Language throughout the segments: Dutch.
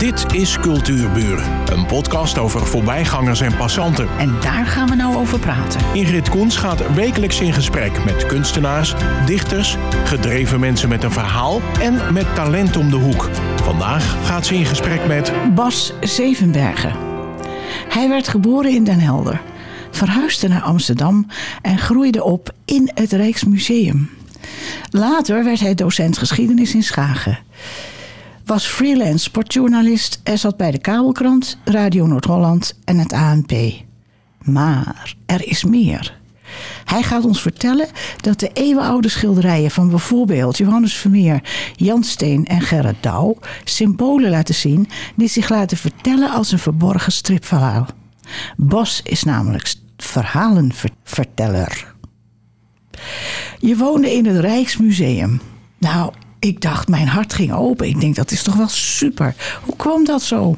Dit is Cultuurburen, een podcast over voorbijgangers en passanten. En daar gaan we nou over praten. Ingrid Koens gaat wekelijks in gesprek met kunstenaars, dichters, gedreven mensen met een verhaal en met talent om de hoek. Vandaag gaat ze in gesprek met Bas Zevenbergen. Hij werd geboren in Den Helder, verhuisde naar Amsterdam en groeide op in het Rijksmuseum. Later werd hij docent geschiedenis in Schagen. Was freelance sportjournalist en zat bij de Kabelkrant, Radio Noord-Holland en het ANP. Maar er is meer. Hij gaat ons vertellen dat de eeuwenoude schilderijen van bijvoorbeeld Johannes Vermeer, Jan Steen en Gerrit Douw symbolen laten zien die zich laten vertellen als een verborgen stripverhaal. Bas is namelijk verhalenverteller. Je woonde in het Rijksmuseum. Nou, ik dacht, mijn hart ging open. Ik denk, dat is toch wel super. Hoe kwam dat zo?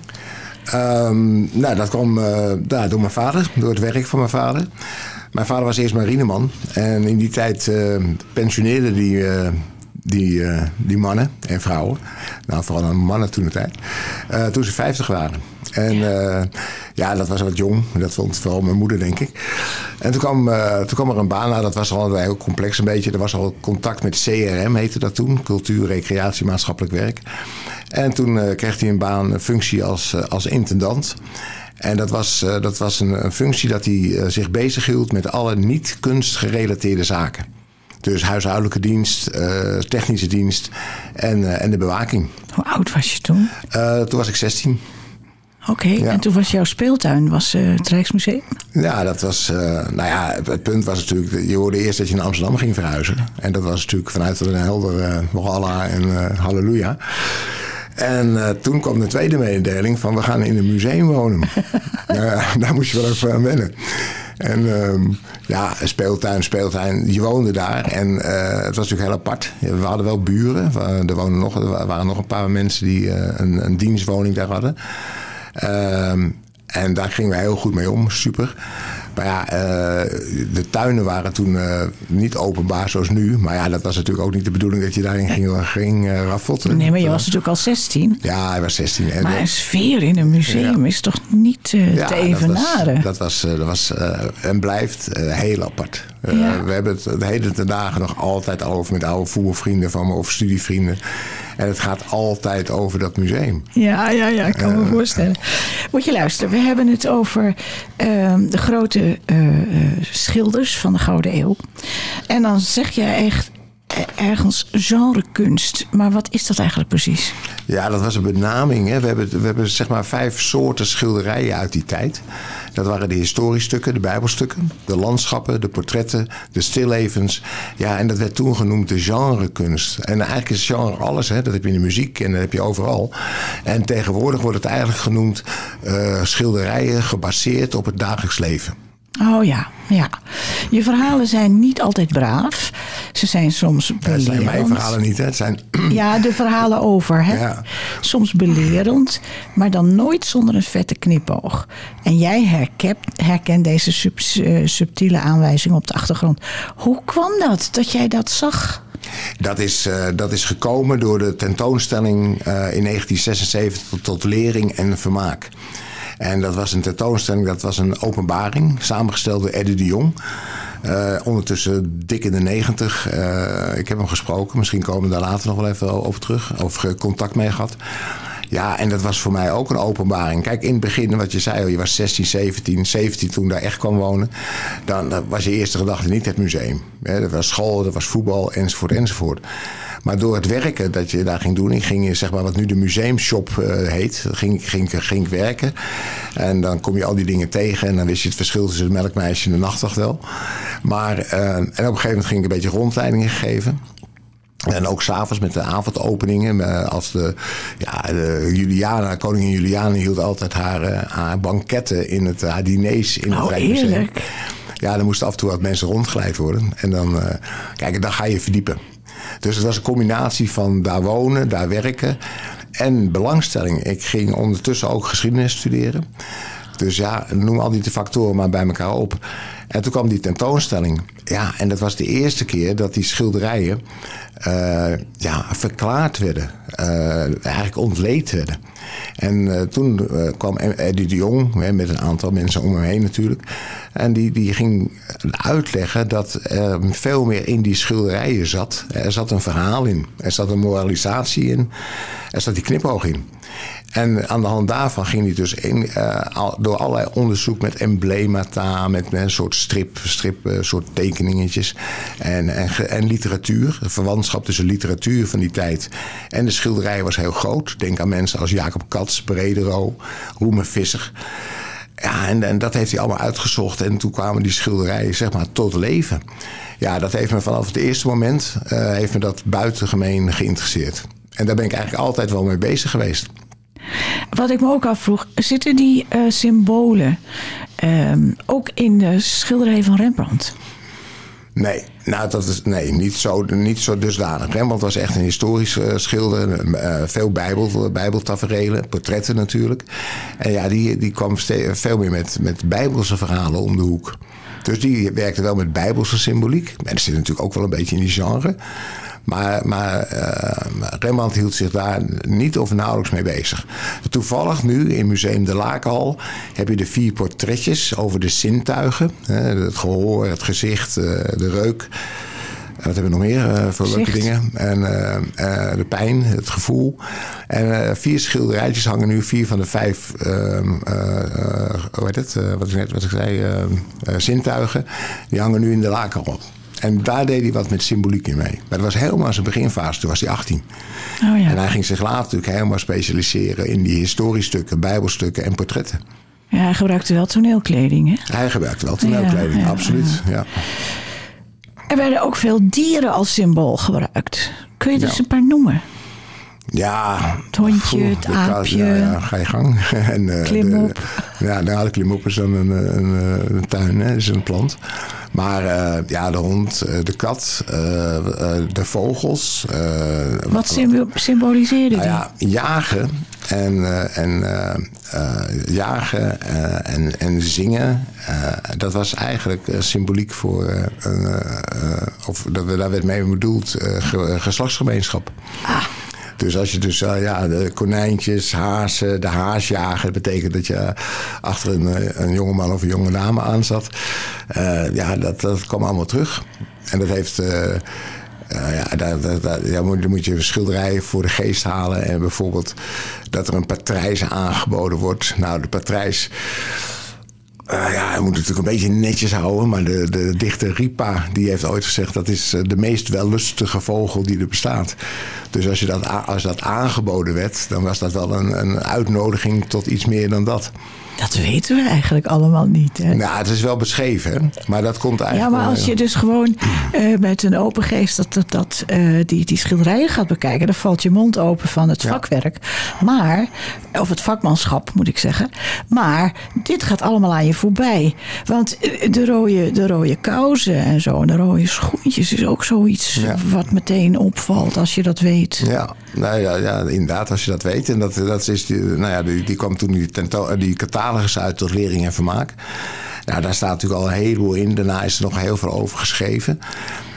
Um, nou, dat kwam uh, door mijn vader, door het werk van mijn vader. Mijn vader was eerst marineman. En in die tijd uh, pensioneerde die, uh, die, die mannen en vrouwen. Nou, vooral mannen toen de tijd. toen ze 50 waren. En ja. ja, dat was wat jong. Dat vond vooral mijn moeder, denk ik. En toen kwam, toen kwam er een baan. Nou, dat was al heel complex een beetje. Er was al contact met CRM, heette dat toen. Cultuur, recreatie, maatschappelijk werk. En toen kreeg hij een baan, een functie als, als intendant. En dat was, dat was een, een, functie dat hij zich bezighield met alle niet kunstgerelateerde zaken. Dus huishoudelijke dienst, uh, technische dienst en, en de bewaking. Hoe oud was je toen? toen was ik 16. Oké, okay, ja. en toen was jouw speeltuin was, het Rijksmuseum? Ja, dat was. nou ja, het, het, punt was natuurlijk. Je hoorde eerst dat je naar Amsterdam ging verhuizen. En dat was natuurlijk vanuit een helder uh, en halleluja. En uh, toen kwam de tweede mededeling van we gaan in een museum wonen. ja, daar moest je wel even aan wennen. En um, ja, speeltuin, speeltuin. Je woonde daar en het was natuurlijk heel apart. We hadden wel buren. Er, wonen nog, er waren nog een paar mensen die een, een, dienstwoning daar hadden. Um, en daar gingen we heel goed mee om, super. Maar ja, uh, de tuinen waren toen uh, niet openbaar zoals nu. Maar ja, dat was natuurlijk ook niet de bedoeling dat je daarin ging, ging uh, raffotten. Nee, maar je was natuurlijk al 16. Ja, hij was 16. En maar een sfeer in een museum ja. is toch niet ja, te evenaren? Dat was, dat was, dat was en blijft heel apart. Ja. We hebben het de hele ten dagen nog altijd over met oude voervrienden van me of studievrienden. En het gaat altijd over dat museum. Ja, ja, ja, ik kan me voorstellen. Moet je luisteren, we hebben het over uh, de grote uh, schilders van de Gouden Eeuw. En dan zeg je echt ergens genrekunst. Maar wat is dat eigenlijk precies? Ja, dat was een benaming. Hè. We, hebben, we hebben zeg maar vijf soorten schilderijen uit die tijd. Dat waren de historiestukken, de bijbelstukken, de landschappen, de portretten, de stillevens. Ja, en dat werd toen genoemd de genrekunst. En eigenlijk is genre alles. Hè. Dat heb je in de muziek en dat heb je overal. En tegenwoordig wordt het eigenlijk genoemd uh, schilderijen gebaseerd op het dagelijks leven. Oh ja, ja. Je verhalen zijn niet altijd braaf. Ze zijn soms belerend. Dat zijn mijn verhalen niet, hè? Het zijn... Ja, de verhalen over, hè? Ja. Soms belerend, maar dan nooit zonder een vette knipoog. En jij herkent, herkent deze sub, uh, subtiele aanwijzing op de achtergrond. Hoe kwam dat, dat jij dat zag? Dat is, uh, dat is gekomen door de tentoonstelling uh, in 1976 tot, tot lering en vermaak. En dat was een tentoonstelling, dat was een openbaring, samengesteld door Eddie de Jong. Uh, ondertussen dik in de negentig. Uh, ik heb hem gesproken, misschien komen we daar later nog wel even over terug. Of contact mee gehad. Ja, en dat was voor mij ook een openbaring. Kijk, in het begin, wat je zei, je was 16, 17, 17 toen daar echt kwam wonen. Dan, dan was je eerste gedachte niet het museum. dat was school, dat was voetbal, enzovoort, enzovoort. Maar door het werken dat je daar ging doen, ik ging zeg maar wat nu de museumshop uh, heet, ging, ging, ging ik werken. En dan kom je al die dingen tegen en dan wist je het verschil tussen het melkmeisje en de nachtwacht wel. Maar, uh, en op een gegeven moment ging ik een beetje rondleidingen geven. En ook s'avonds met de avondopeningen. Eh, als de, ja, de Juliana, koningin Juliana hield altijd haar, haar banketten in het, haar diners in het oh, Rijksmuseum. Ja, dan moesten af en toe wat mensen rondgeleid worden. En dan, uh, kijk, dan ga je verdiepen. Dus het was een combinatie van daar wonen, daar werken en belangstelling. Ik ging ondertussen ook geschiedenis studeren. Dus ja, noem al die factoren maar bij elkaar op. En toen kwam die tentoonstelling. Ja, en dat was de eerste keer dat die schilderijen uh, ja, verklaard werden. Uh, eigenlijk ontleed werden. En uh, toen kwam Eddie de Jong, hè, met een aantal mensen om hem heen natuurlijk. En die, die ging uitleggen dat er veel meer in die schilderijen zat. Er zat een verhaal in, er zat een moralisatie in, er zat die knipoog in. En aan de hand daarvan ging hij dus in, uh, door allerlei onderzoek met emblemata, met, een soort strip, strip uh, soort tekeningetjes en, en, en literatuur. De verwantschap tussen literatuur van die tijd en de schilderij was heel groot. Denk aan mensen als Jacob Katz, Bredero, Roemer Visser. Ja, en, dat heeft hij allemaal uitgezocht. En toen kwamen die schilderijen zeg maar tot leven. Ja, dat heeft me vanaf het eerste moment uh, heeft me dat buitengemeen geïnteresseerd. En daar ben ik eigenlijk altijd wel mee bezig geweest. Wat ik me ook afvroeg, zitten die uh, symbolen uh, ook in de schilderij van Rembrandt? Nee, nou, dat is, nee niet, zo, niet zo dusdanig. Rembrandt was echt een historisch uh, schilder. Uh, veel bijbel, bijbeltaferelen, portretten natuurlijk. En ja, die, die kwam veel meer met, met bijbelse verhalen om de hoek. Dus die werkte wel met bijbelse symboliek. En dat zit natuurlijk ook wel een beetje in die genre. Maar, maar uh, Rembrandt hield zich daar niet of nauwelijks mee bezig. Toevallig nu in Museum de Laakhal heb je de vier portretjes over de zintuigen. het gehoor, het gezicht, uh, de reuk. Wat hebben we nog meer uh, voor leuke dingen? En uh, de pijn, het gevoel. En vier schilderijtjes hangen nu, vier van de vijf, ehm, hoe heet het? wat ik net wat ik zei, zintuigen. Die hangen nu in de laken en daar deed hij wat met symboliek in mee. Maar dat was helemaal zijn beginfase, toen was hij 18. Oh ja. En hij ging zich later natuurlijk helemaal specialiseren in die historiestukken, bijbelstukken en portretten. Ja, hij gebruikte wel toneelkleding, hè? Hij gebruikte wel toneelkleding, ja, absoluut. Ja. Er werden ook veel dieren als symbool gebruikt. Kun je er eens een paar noemen? Ja. Het hondje, het aapje. Ja, ga je gang. en, uh, klimop. De, ja, nou, de klimop is dan een, een, een tuin, hè, is een plant. Maar uh, ja, de hond, de kat, uh, de vogels. wat symboliseerde nou ja, jagen en, en jagen en, en zingen. dat was eigenlijk symboliek voor, of dat, daar werd mee bedoeld, geslachtsgemeenschap. Ah. Dus als je dus, uh, ja, de konijntjes, hazen, de haasjager, betekent dat je achter een, eh, een jongeman of een jonge dame aan zat. Uh, ja, dat, dat kwam allemaal terug. En dat heeft. Uh, ja, daar, daar, moet, moet je schilderijen voor de geest halen. En bijvoorbeeld dat er een patrijs aangeboden wordt. Nou, de patrijs uh, ja, hij moet natuurlijk een beetje netjes houden. Maar de, de dichter Ripa die heeft ooit gezegd... dat is de meest wellustige vogel die er bestaat. Dus als, je dat, als dat aangeboden werd... dan was dat wel een, een uitnodiging tot iets meer dan dat. Dat weten we eigenlijk allemaal niet. Hè? Nou, het is wel beschreven, maar dat komt eigenlijk. Ja, maar als je dus gewoon uh, met een open geest dat, dat, dat uh, die, die schilderijen gaat bekijken, dan valt je mond open van het vakwerk. Maar, of het vakmanschap moet ik zeggen. Maar dit gaat allemaal aan je voorbij. Want eh, de rode, de rode kousen en zo, en de rode schoentjes is ook zoiets ja. wat meteen opvalt als je dat weet. Ja, nou ja, ja, inderdaad, als je dat weet. En dat, dat is die, nou ja, die, die kwam toen die, tento, die catalogus uit tot lering en vermaak. Nou, daar staat natuurlijk al een heleboel in. Daarna is er nog heel veel over geschreven.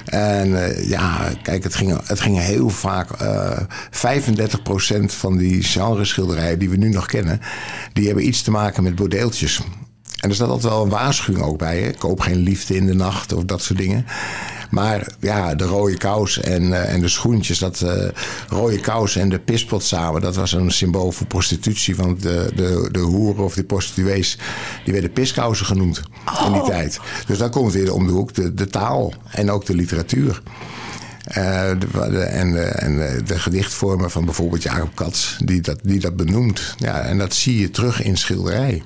En uh, ja, kijk, het ging, het ging heel vaak. Uh, 35% van die genreschilderijen die we nu nog kennen, die hebben iets te maken met bordeeltjes. En er staat altijd wel een waarschuwing ook bij. Hè? Koop geen liefde in de nacht of dat soort dingen. Maar ja, de rode kous en, uh, en de schoentjes, dat uh, rode kous en de pispot samen, dat was een symbool voor prostitutie. Want de, de, de hoeren of de prostituees, die werden piskousen genoemd in die oh. tijd. Dus dan komt weer om de hoek de, de taal en ook de literatuur. Uh, de, de, en, de, en de gedichtvormen van bijvoorbeeld Jacob Katz, die dat, die dat benoemt. Ja, en dat zie je terug in schilderij.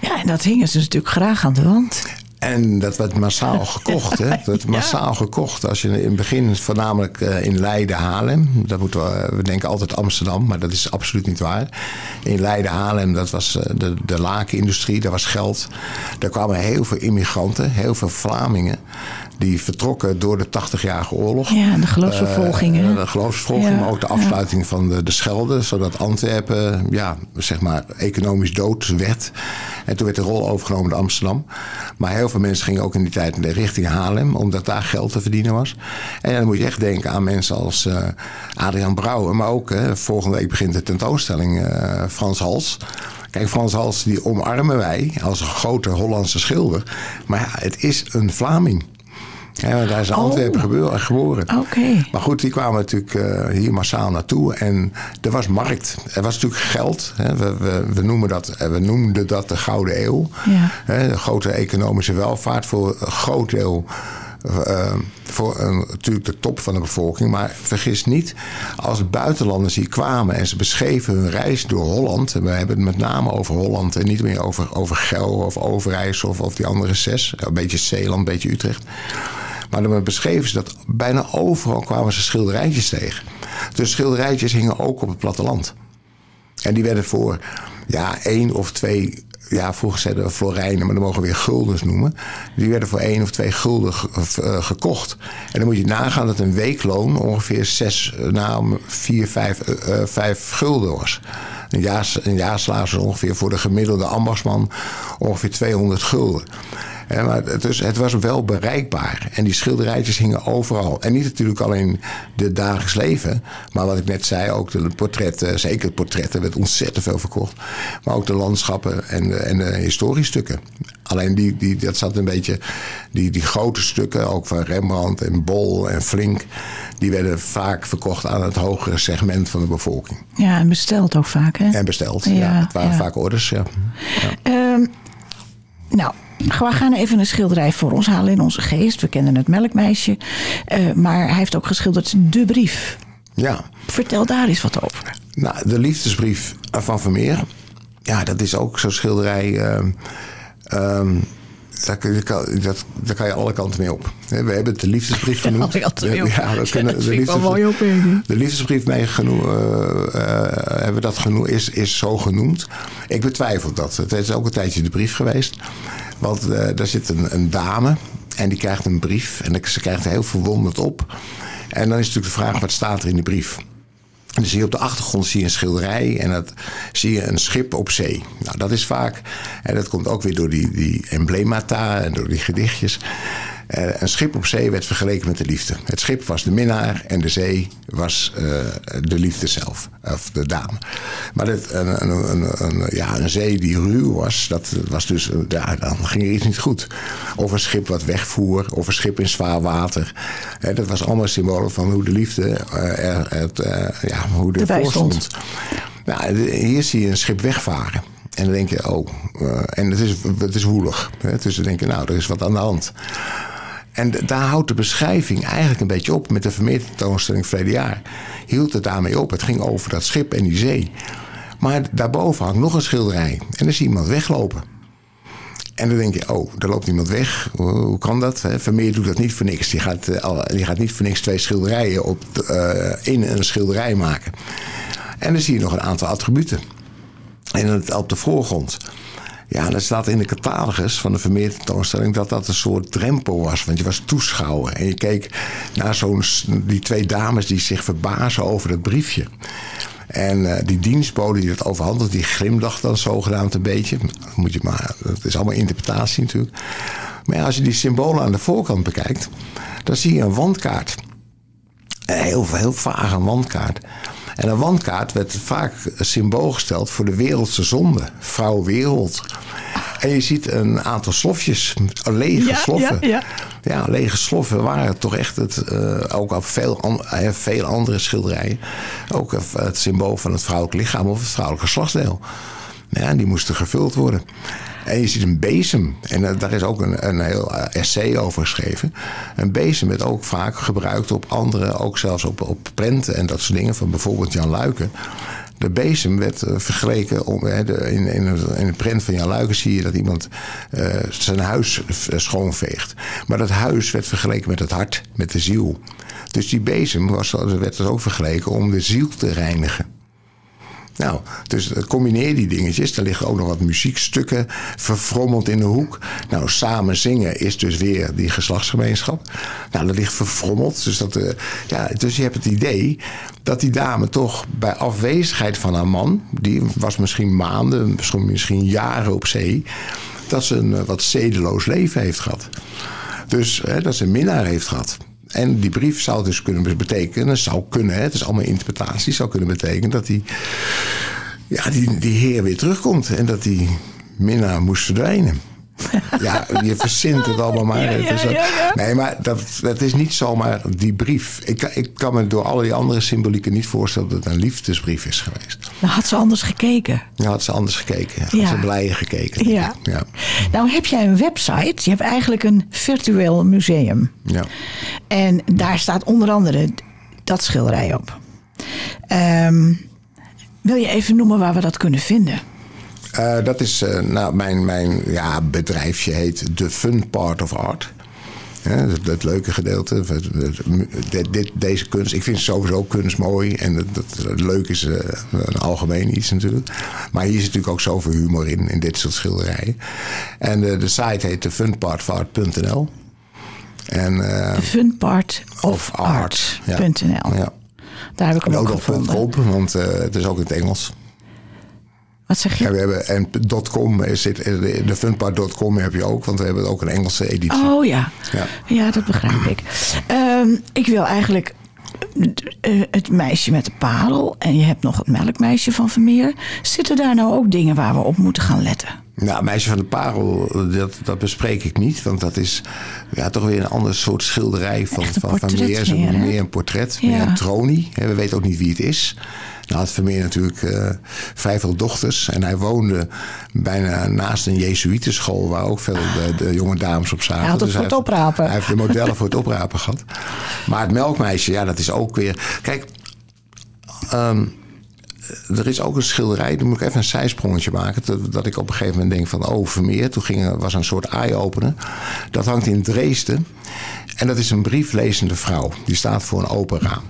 Ja, en dat hingen ze natuurlijk graag aan de wand. En dat werd massaal gekocht. Hè? Dat werd massaal gekocht. Als je in het begin voornamelijk eh, in Leiden, Haarlem. Dat moeten we, we denken altijd Amsterdam, maar dat is absoluut niet waar. In Leiden, Haarlem, dat was eh, de, de lakenindustrie, daar was geld. Daar kwamen heel veel immigranten, heel veel Vlamingen die vertrokken door de 80-jarige oorlog. Ja, de geloofsvervolgingen. Uh, de geloofsvervolging, Ja, maar ook de afsluiting van de, de Schelde. Zodat Antwerpen, ja, zeg maar, economisch dood werd. En toen werd de rol overgenomen door Amsterdam. Maar heel veel mensen gingen ook in die tijd richting Haarlem, omdat daar geld te verdienen was. En dan moet je echt denken aan mensen als eh, Adriaan Brouwer. Maar ook, hè, volgende week begint de tentoonstelling eh, Frans Hals. Kijk, Frans Hals, die omarmen wij als een grote Hollandse schilder. Maar ja, het is een Vlaming. Ja, hij is Oh. Antwerpen geboren. Oké. Maar goed, die kwamen natuurlijk eh, hier massaal naartoe. En er was markt. Er was natuurlijk geld. Hè. We, we, we, noemen dat, eh, we noemden dat de Gouden Eeuw. Ja. Hè, de grote economische welvaart voor een groot deel. eh, voor een, natuurlijk de top van de bevolking. Maar vergis niet, als buitenlanders hier kwamen en ze beschreven hun reis door Holland. En we hebben het met name over Holland en niet meer over, over Gel of Overijssel of, of die andere zes. Een beetje Zeeland, een beetje Utrecht. Maar dan beschreven ze dat bijna overal kwamen ze schilderijtjes tegen. Dus schilderijtjes hingen ook op het platteland. En die werden voor ja, één of twee, ja, vroeger zeiden we florijnen, maar dan mogen we weer guldens noemen. Die werden voor één of twee gulden eh, gekocht. En dan moet je nagaan dat een weekloon ongeveer zes, eh, nou, vier, vijf, eh, vijf gulden was. Een, jaars, een jaarsalaris ongeveer voor de gemiddelde ambachtsman ongeveer 200 gulden. Hè, maar het, dus het was wel bereikbaar. En die schilderijtjes hingen overal. En niet natuurlijk alleen de dagelijks leven. Maar wat ik net zei, ook de portretten. Zeker de portretten werd ontzettend veel verkocht. Maar ook de landschappen en de, en de historiestukken. Alleen die, die, dat zat een beetje... Die, die grote stukken, ook van Rembrandt en Bol en Flink... die werden vaak verkocht aan het hogere segment van de bevolking. Ja, en besteld ook vaak, hè? En besteld. Ja, Ja, het waren ja. vaak orders, ja. Ehm, nou, we gaan even een schilderij voor ons halen in onze geest. We kennen het Melkmeisje. Eh, maar hij heeft ook geschilderd De Brief. Ja, Vertel daar eens wat over. Nou, de liefdesbrief van Vermeer. Ja, dat is ook zo'n schilderij. ehm, daar, dat, daar kan je alle kanten mee op. We hebben het de liefdesbrief genoemd. Ja, dat kunnen, de, liefdesbrief, de liefdesbrief mee genoemd, hebben we dat genoemd, is, is zo genoemd. Ik betwijfel dat. Het is ook een tijdje de brief geweest. Want eh, daar zit een, een dame en die krijgt een brief. En ze krijgt heel verwonderd op. En dan is natuurlijk de vraag, wat staat er in die brief? En zie je op de achtergrond zie je een schilderij en dat zie je een schip op zee. Nou, dat is vaak, en dat komt ook weer door die, die emblemata en door die gedichtjes. Eh, een schip op zee werd vergeleken met de liefde. Het schip was de minnaar en de zee was eh, de liefde zelf, of de dame. Maar dat, een, een, een, ja, een zee die ruw was, dat was dus, eh, ja, dan ging er iets niet goed. Of een schip wat wegvoer, of een schip in zwaar water. Dat was allemaal symbolen van hoe de liefde eh, er, het, ja, hoe de Erbij stond. stond. Nou, hier zie je een schip wegvaren. En dan denk je, oh, en het is, het is woelig. Hè? Dus dan denk je, nou, er is wat aan de hand. En daar houdt de beschrijving eigenlijk een beetje op. Met de Vermeer tentoonstelling verleden jaar hield het daarmee op. Het ging over dat schip en die zee. Maar daarboven hangt nog een schilderij. En dan zie je iemand weglopen. En dan denk je, oh, daar loopt iemand weg. Hoe, kan dat? Vermeer doet dat niet voor niks. Die gaat, eh, die gaat niet voor niks twee schilderijen op, eh, in een schilderij maken. En dan zie je nog een aantal attributen. En op de voorgrond. Ja, dat staat in de catalogus van de Vermeer tentoonstelling dat dat een soort drempel was. Want je was toeschouwer en je keek naar zo'n, die twee dames die zich verbazen over dat briefje. En eh, die dienstbode die dat overhandelt, die glimlacht dan zogenaamd een beetje. Moet je maar, dat is allemaal interpretatie natuurlijk. Maar als je die symbolen aan de voorkant bekijkt, dan zie je een wandkaart. Een heel, heel vage wandkaart. En een wandkaart werd vaak symbool gesteld voor de wereldse zonde. Vrouw wereld. En je ziet een aantal slofjes, lege Ja, sloffen. ja, ja. Ja, lege sloffen waren toch echt het, eh, ook al veel, an- veel andere schilderijen. Ook het, symbool van het vrouwelijk lichaam of het vrouwelijk geslachtsdeel. Ja, en die moesten gevuld worden. En je ziet een bezem. En eh, daar is ook een, een heel eh, essay over geschreven. Een bezem werd ook vaak gebruikt op andere, ook zelfs op, op prenten en dat soort dingen. Van bijvoorbeeld Jan Luiken. De bezem werd eh, vergeleken om, de, in, in, in een prent van Jan Luiken zie je dat iemand zijn huis schoonveegt. Maar dat huis werd vergeleken met het hart, met de ziel. Dus die bezem was, werd dus ook vergeleken om de ziel te reinigen. Nou, dus eh, combineer die dingetjes. Er liggen ook nog wat muziekstukken verfrommeld in de hoek. Nou, samen zingen is dus weer die geslachtsgemeenschap. Nou, dat ligt verfrommeld. Dus, dat, uh, ja, dus je hebt het idee dat die dame toch bij afwezigheid van haar man... die was misschien maanden, misschien, misschien jaren op zee... dat ze een wat zedeloos leven heeft gehad. Dus dat ze een minnaar heeft gehad. En die brief zou dus kunnen betekenen, zou kunnen, het is allemaal interpretatie, zou kunnen betekenen dat die, ja, die, die heer weer terugkomt en dat die minnaar moest verdwijnen. Ja, je verzint het allemaal maar. Ja, ja, ja, nee, maar dat, dat is niet zomaar die brief. Ik, ik kan me door al die andere symbolieken niet voorstellen dat het een liefdesbrief is geweest. Nou, had ze anders gekeken. Ja, had ze anders gekeken. Had ze blijer gekeken. Ja. ja. Nou, heb jij een website. Je hebt eigenlijk een virtueel museum. Ja. En daar staat onder andere dat schilderij op. Um, wil je even noemen waar we dat kunnen vinden? Uh, dat is, uh, nou, mijn, mijn ja, bedrijfje heet The Fun Part of Art. Ja, leuke gedeelte. Dit, dit, deze kunst. Ik vind sowieso kunst mooi. En het, het, leuk is uh, een algemeen iets natuurlijk. Maar hier zit natuurlijk ook zoveel humor in. In dit soort schilderijen. En de, de site heet thefunpartofart.nl. En, uh, The Fun Part of. Ja. ja. Daar heb ik hem en ook, ook gevonden. Op, want het is ook in het Engels. Wat zeg je? Ja, we hebben, en .com zit, de funpart.com heb je ook, want we hebben ook een Engelse editie. Oh ja, ja, ja dat begrijp ik. Um, ik wil eigenlijk het meisje met de parel en je hebt nog het melkmeisje van Vermeer. Zitten daar nou ook dingen waar we op moeten gaan letten? Nou, Meisje van de Parel, dat, dat bespreek ik niet. Want dat is ja, toch weer een ander soort schilderij van, van Vermeer. Meer, meer een portret, ja. meer een tronie. We weten ook niet wie het is. Nou had Vermeer natuurlijk uh, vrij veel dochters. En hij woonde bijna naast een Jezuïtenschool... waar ook veel de, de, jonge dames op zaten. Hij had het dus voor het oprapen. Hij heeft de modellen voor het oprapen gehad. Maar het melkmeisje, ja, dat is ook weer... Kijk, um, er is ook een schilderij, dan moet ik even een zijsprongetje maken. Dat, dat ik op een gegeven moment denk van, oh, Vermeer. Toen ging, was een soort eye-opener. Dat hangt in Dresden. En dat is een brieflezende vrouw. Die staat voor een open raam.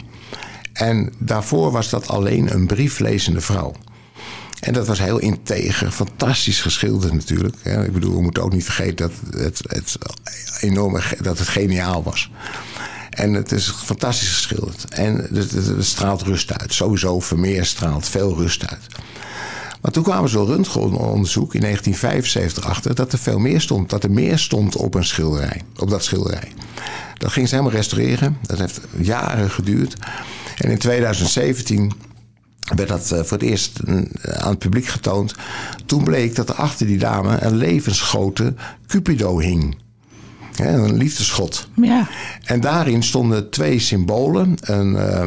En daarvoor was dat alleen een brieflezende vrouw. En dat was heel integer, fantastisch geschilderd natuurlijk. Ik bedoel, we moeten ook niet vergeten dat het, het dat het geniaal was. En het is fantastisch geschilderd. En het, straalt rust uit. Sowieso Vermeer straalt veel rust uit. Maar toen kwamen ze door röntgenonderzoek in 1975 achter dat er veel meer stond. Dat er meer stond op een schilderij, op dat schilderij. Dat ging ze helemaal restaureren. Dat heeft jaren geduurd. En in 2017 werd dat voor het eerst aan het publiek getoond. Toen bleek dat er achter die dame een levensgrote Cupido hing. Een liefdesschot. Ja. En daarin stonden twee symbolen. Een, uh,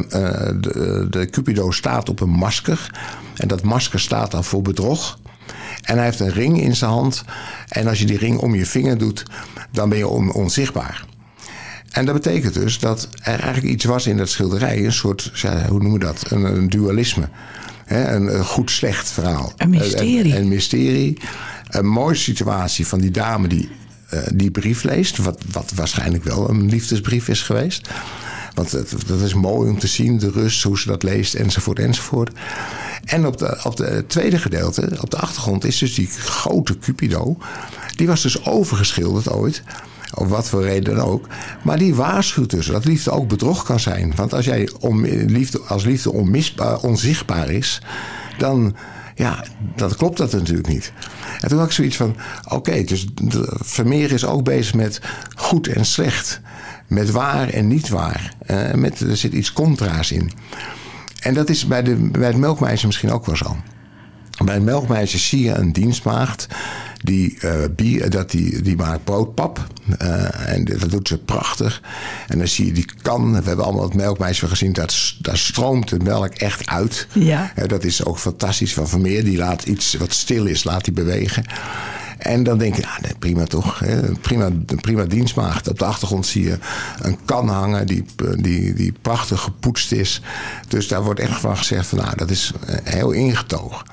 de, de Cupido staat op een masker. En dat masker staat dan voor bedrog. En hij heeft een ring in zijn hand. En als je die ring om je vinger doet, dan ben je on, onzichtbaar. En dat betekent dus dat er eigenlijk iets was in dat schilderij, een soort, hoe noemen we dat? Een, een dualisme. een, een goed-slecht verhaal. Een mysterie. Een, een, mysterie. Een mooie situatie van die dame die uh, die brief leest. Wat, wat waarschijnlijk wel een liefdesbrief is geweest. Want dat is mooi om te zien, de rust, hoe ze dat leest, enzovoort, enzovoort. En op, de, op de tweede gedeelte, op de achtergrond, is dus die grote Cupido. Die was dus overgeschilderd ooit om wat voor reden dan ook. Maar die waarschuwt dus dat liefde ook bedrog kan zijn. Want als jij om, liefde, als liefde onmisbaar, onzichtbaar is, dan, ja, dan klopt dat natuurlijk niet. En toen had ik zoiets van: oké, dus Vermeer is ook bezig met goed en slecht. Met waar en niet waar. Uh, met, er zit iets contra's in. En dat is bij, de, bij het melkmeisje misschien ook wel zo. Bij het melkmeisje zie je een dienstmaagd die, uh, bier, dat die, die maakt broodpap. Uh, en dat doet ze prachtig. En dan zie je die kan. We hebben allemaal het melkmeisje gezien. Dat, daar stroomt de melk echt uit. Ja. Uh, dat is ook fantastisch van Vermeer. Die laat iets wat stil is, laat die bewegen. En dan denk je, ja, nee, prima toch. Hè? Prima, prima dienstmaagd. Op de achtergrond zie je een kan hangen die, die, die prachtig gepoetst is. Dus daar wordt echt van gezegd van, nou, dat is heel ingetogen.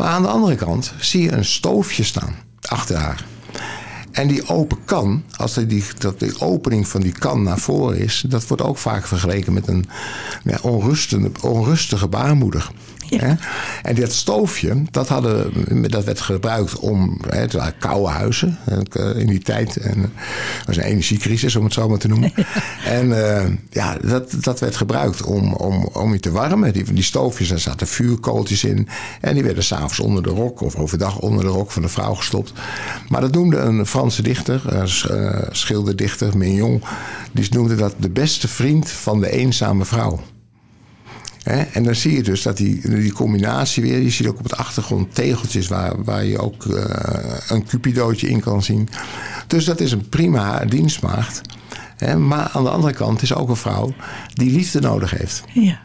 Maar aan de andere kant zie je een stoofje staan achter haar. En die open kan, als die, dat de opening van die kan naar voren is, dat wordt ook vaak vergeleken met een onrustige baarmoeder. Hè? En dat stoofje, dat, hadden, dat werd gebruikt om... Hè, het waren koude huizen eh, in die tijd. En, dat was een energiecrisis, om het zo maar te noemen. En uh, ja, dat, dat werd gebruikt om, om, om je te warmen. Die, die stoofjes, daar zaten vuurkooltjes in. En die werden s'avonds onder de rok of overdag onder de rok van de vrouw gestopt. Maar dat noemde een Franse dichter, een schilderdichter, Mignon... die noemde dat de beste vriend van de eenzame vrouw. En dan zie je dus dat die, die combinatie weer. Je ziet ook op het achtergrond tegeltjes waar, waar je ook uh, een cupidootje in kan zien. Dus dat is een prima dienstmaagd. Maar aan de andere kant is ook een vrouw die liefde nodig heeft. Ja.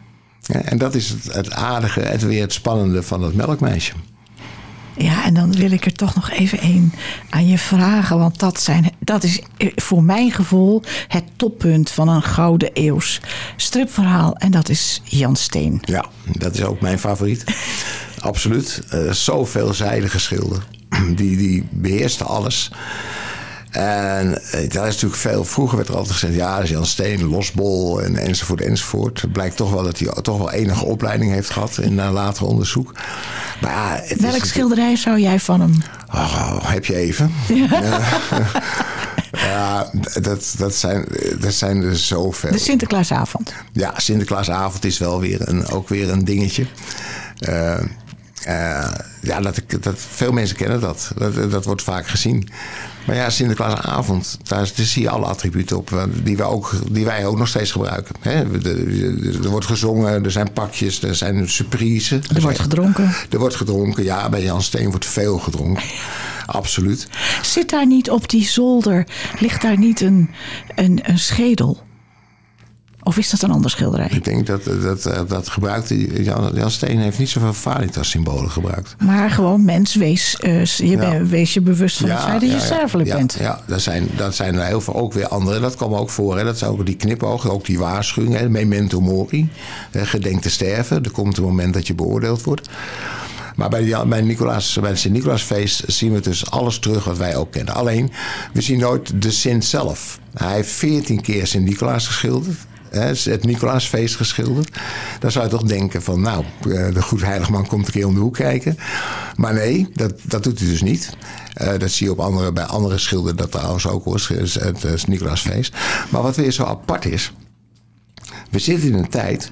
En dat is het, het aardige, het weer het spannende van het melkmeisje. Ja, en dan wil ik er toch nog even een aan je vragen. Want dat, zijn, dat is voor mijn gevoel het toppunt van een gouden eeuws stripverhaal. En dat is Jan Steen. Ja, dat is ook mijn favoriet. Absoluut. Uh, zo veelzijdige schilder. Die, die beheerste alles. En eh, daar is natuurlijk veel. Vroeger werd er altijd gezegd: ja, dat is Jan Steen, losbol en, enzovoort, enzovoort. Het blijkt toch wel dat hij toch wel enige opleiding heeft gehad in een later onderzoek. Maar ja, het Welk schilderij zou jij van hem? Oh, heb je even? Ja. Ja, dat, dat, zijn, dat zijn er zoveel. De Sinterklaasavond. Ja, Sinterklaasavond is wel weer een, ook weer een dingetje. Uh, uh, ja, dat, dat, veel mensen kennen dat. dat. Dat wordt vaak gezien. Maar ja, Sinterklaasavond, daar, zie je alle attributen op eh, die wij ook, die wij ook nog steeds gebruiken. er wordt gezongen, er zijn pakjes, er zijn surprises. Er, wordt gedronken. Er wordt gedronken, ja. Bij Jan Steen wordt veel gedronken. Absoluut. Zit daar niet op die zolder, ligt daar niet een, een, een schedel? Of is dat een ander schilderij? Ik denk dat dat, eh, dat gebruikte. Jan, Steen heeft niet zoveel Vanitas-symbolen gebruikt. Maar gewoon mens, wees, uh, je, wees je bewust van het feit dat je sterfelijk bent. Ja, dat zijn, dat zijn er heel veel ook weer andere. Dat kwam ook voor. Hè. Dat zijn ook die knipogen, ook die waarschuwing. Hè. Memento mori. Hè, gedenk te sterven. Er komt een moment dat je beoordeeld wordt. Maar bij, bij, Nicolaas, bij het Sint-Nicolaasfeest zien we dus alles terug wat wij ook kennen. Alleen, we zien nooit de Sint zelf. Hij heeft veertien keer Sint-Nicolaas geschilderd het Nicolaasfeest geschilderd. Dan zou je toch denken van, nou, eh, de goed heiligman komt een keer om de hoek kijken. Maar nee, dat, dat doet hij dus niet. Uh, dat zie je op andere, bij andere schilderen dat trouwens ook het, het, het Nicolaasfeest. Maar wat weer zo apart is, we zitten in een tijd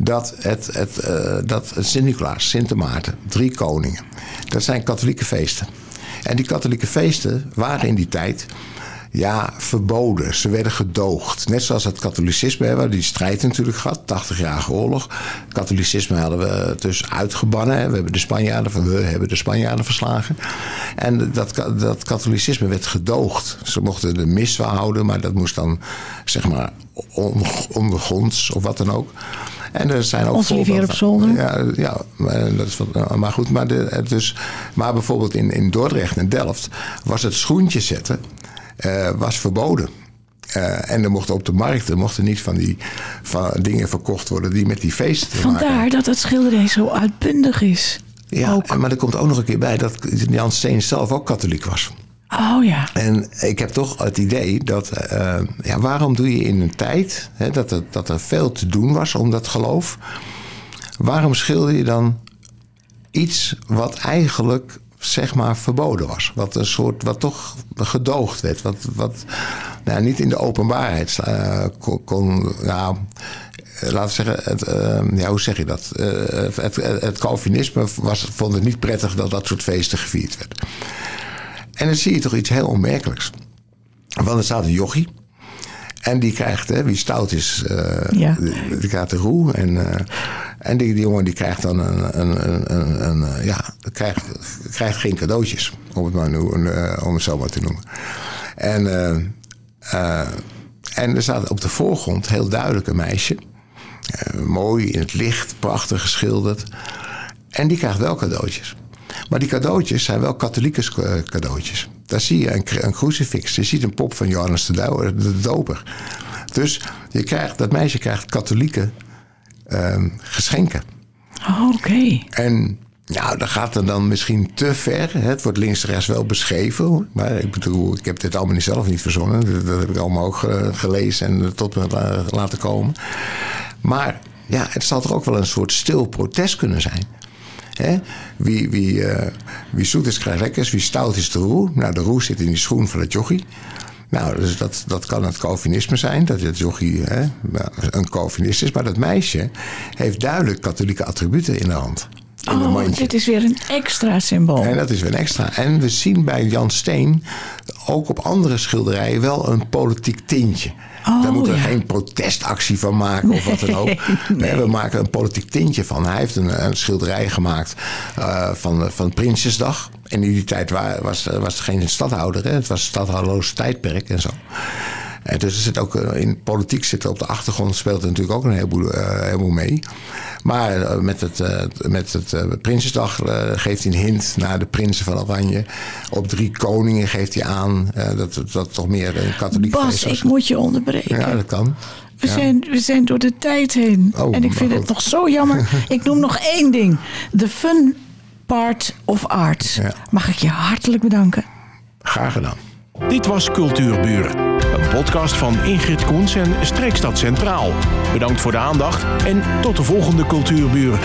dat, het, het, uh, dat Sint-Nicolaas, Sint Maarten, drie koningen, dat zijn katholieke feesten. En die katholieke feesten waren in die tijd ja, verboden. Ze werden gedoogd. Net zoals het katholicisme hebben die strijd natuurlijk gehad, 80-jarige oorlog. Katholicisme hadden we dus uitgebannen. We hebben de Spanjaarden, we hebben de Spanjaarden verslagen. En dat, dat katholicisme werd gedoogd. Ze mochten de mis wel houden, maar dat moest dan zeg maar ondergronds of wat dan ook. En er zijn ook Ons op zolder. Ja, ja dat is wat, maar goed. Maar, de, dus, maar bijvoorbeeld in, in Dordrecht en Delft was het schoentje zetten uh, was verboden. Uh, en er mochten op de markt er mochten niet van die van dingen verkocht worden die met die feesten te Vandaar maken. dat het schilderij zo uitbundig is. Ja, ook. maar er komt ook nog een keer bij dat Jan Steen zelf ook katholiek was. Oh ja. En ik heb toch het idee dat, uh, ja, waarom doe je in een tijd hè, dat, er, dat er veel te doen was om dat geloof, waarom schilder je dan iets wat eigenlijk zeg maar verboden was. Wat een soort, wat toch gedoogd werd. Wat, wat nou, niet in de openbaarheid uh, kon, kon nou, laten we zeggen, het, uh, ja, hoe zeg je dat? Uh, het, het, het, Calvinisme was, vond het niet prettig dat dat soort feesten gevierd werd. En dan zie je toch iets heel onmerkelijks. Want er staat een jochie. En die krijgt, hè, wie stout is, ja. die, die, krijgt de roe. En en die, die jongen die krijgt dan een, een, een, een, eh, ja, krijgt, krijgt geen cadeautjes, om het, maar nu, om het zo maar te noemen. En, uh, en er staat op de voorgrond heel duidelijk een meisje. mooi in het licht, prachtig geschilderd. En die krijgt wel cadeautjes. Maar die cadeautjes zijn wel katholieke cadeautjes. Daar zie je een, een crucifix. Je ziet een pop van Johannes de, Doper. Dus je krijgt, dat meisje krijgt katholieke geschenken. Oh, oké. En nou, dat gaat er dan misschien te ver. Het wordt links en rechts wel beschreven. Maar ik bedoel, ik heb dit allemaal niet zelf niet verzonnen. Dat heb ik allemaal ook gelezen en tot me laten komen. Maar ja, het zal toch ook wel een soort stil protest kunnen zijn. Hè? Wie, wie, uh, wie zoet is, krijgt lekkers. Wie stout is, de roe. Nou, de roe zit in die schoen van het jochie. Nou, dus dat, dat kan het Calvinisme zijn, dat het jochie hè, een Calvinist is. Maar dat meisje heeft duidelijk katholieke attributen in de hand. In oh, dit is weer een extra symbool. En dat is weer een extra. En we zien bij Jan Steen ook op andere schilderijen wel een politiek tintje. Oh, Daar moeten we ja. geen protestactie van maken of wat dan ook. Nee, we maken een politiek tintje van. Hij heeft een, een schilderij gemaakt uh, van, van Prinsjesdag. En in die tijd was, was er geen stadhouder. Hè? Het was stadhouderloos tijdperk en zo. En dus er zit ook in politiek zitten op de achtergrond speelt er natuurlijk ook een heleboel, uh, heleboel mee. Maar uh, met het, uh, met het Prinsjesdag geeft hij een hint naar de prinsen van Oranje. Op drie koningen geeft hij aan dat dat toch meer een katholiek Bas, feest was. ik moet je onderbreken. Ja, dat kan. We, Ja. zijn, we zijn door de tijd heen. Oh, en ik vind het nog zo jammer. ik noem nog één ding. The fun part of art. Ja. Mag ik je hartelijk bedanken. Graag gedaan. Dit was Cultuurbuur. Een podcast van Ingrid Koens en Streekstad Centraal. Bedankt voor de aandacht en tot de volgende Cultuurbuur.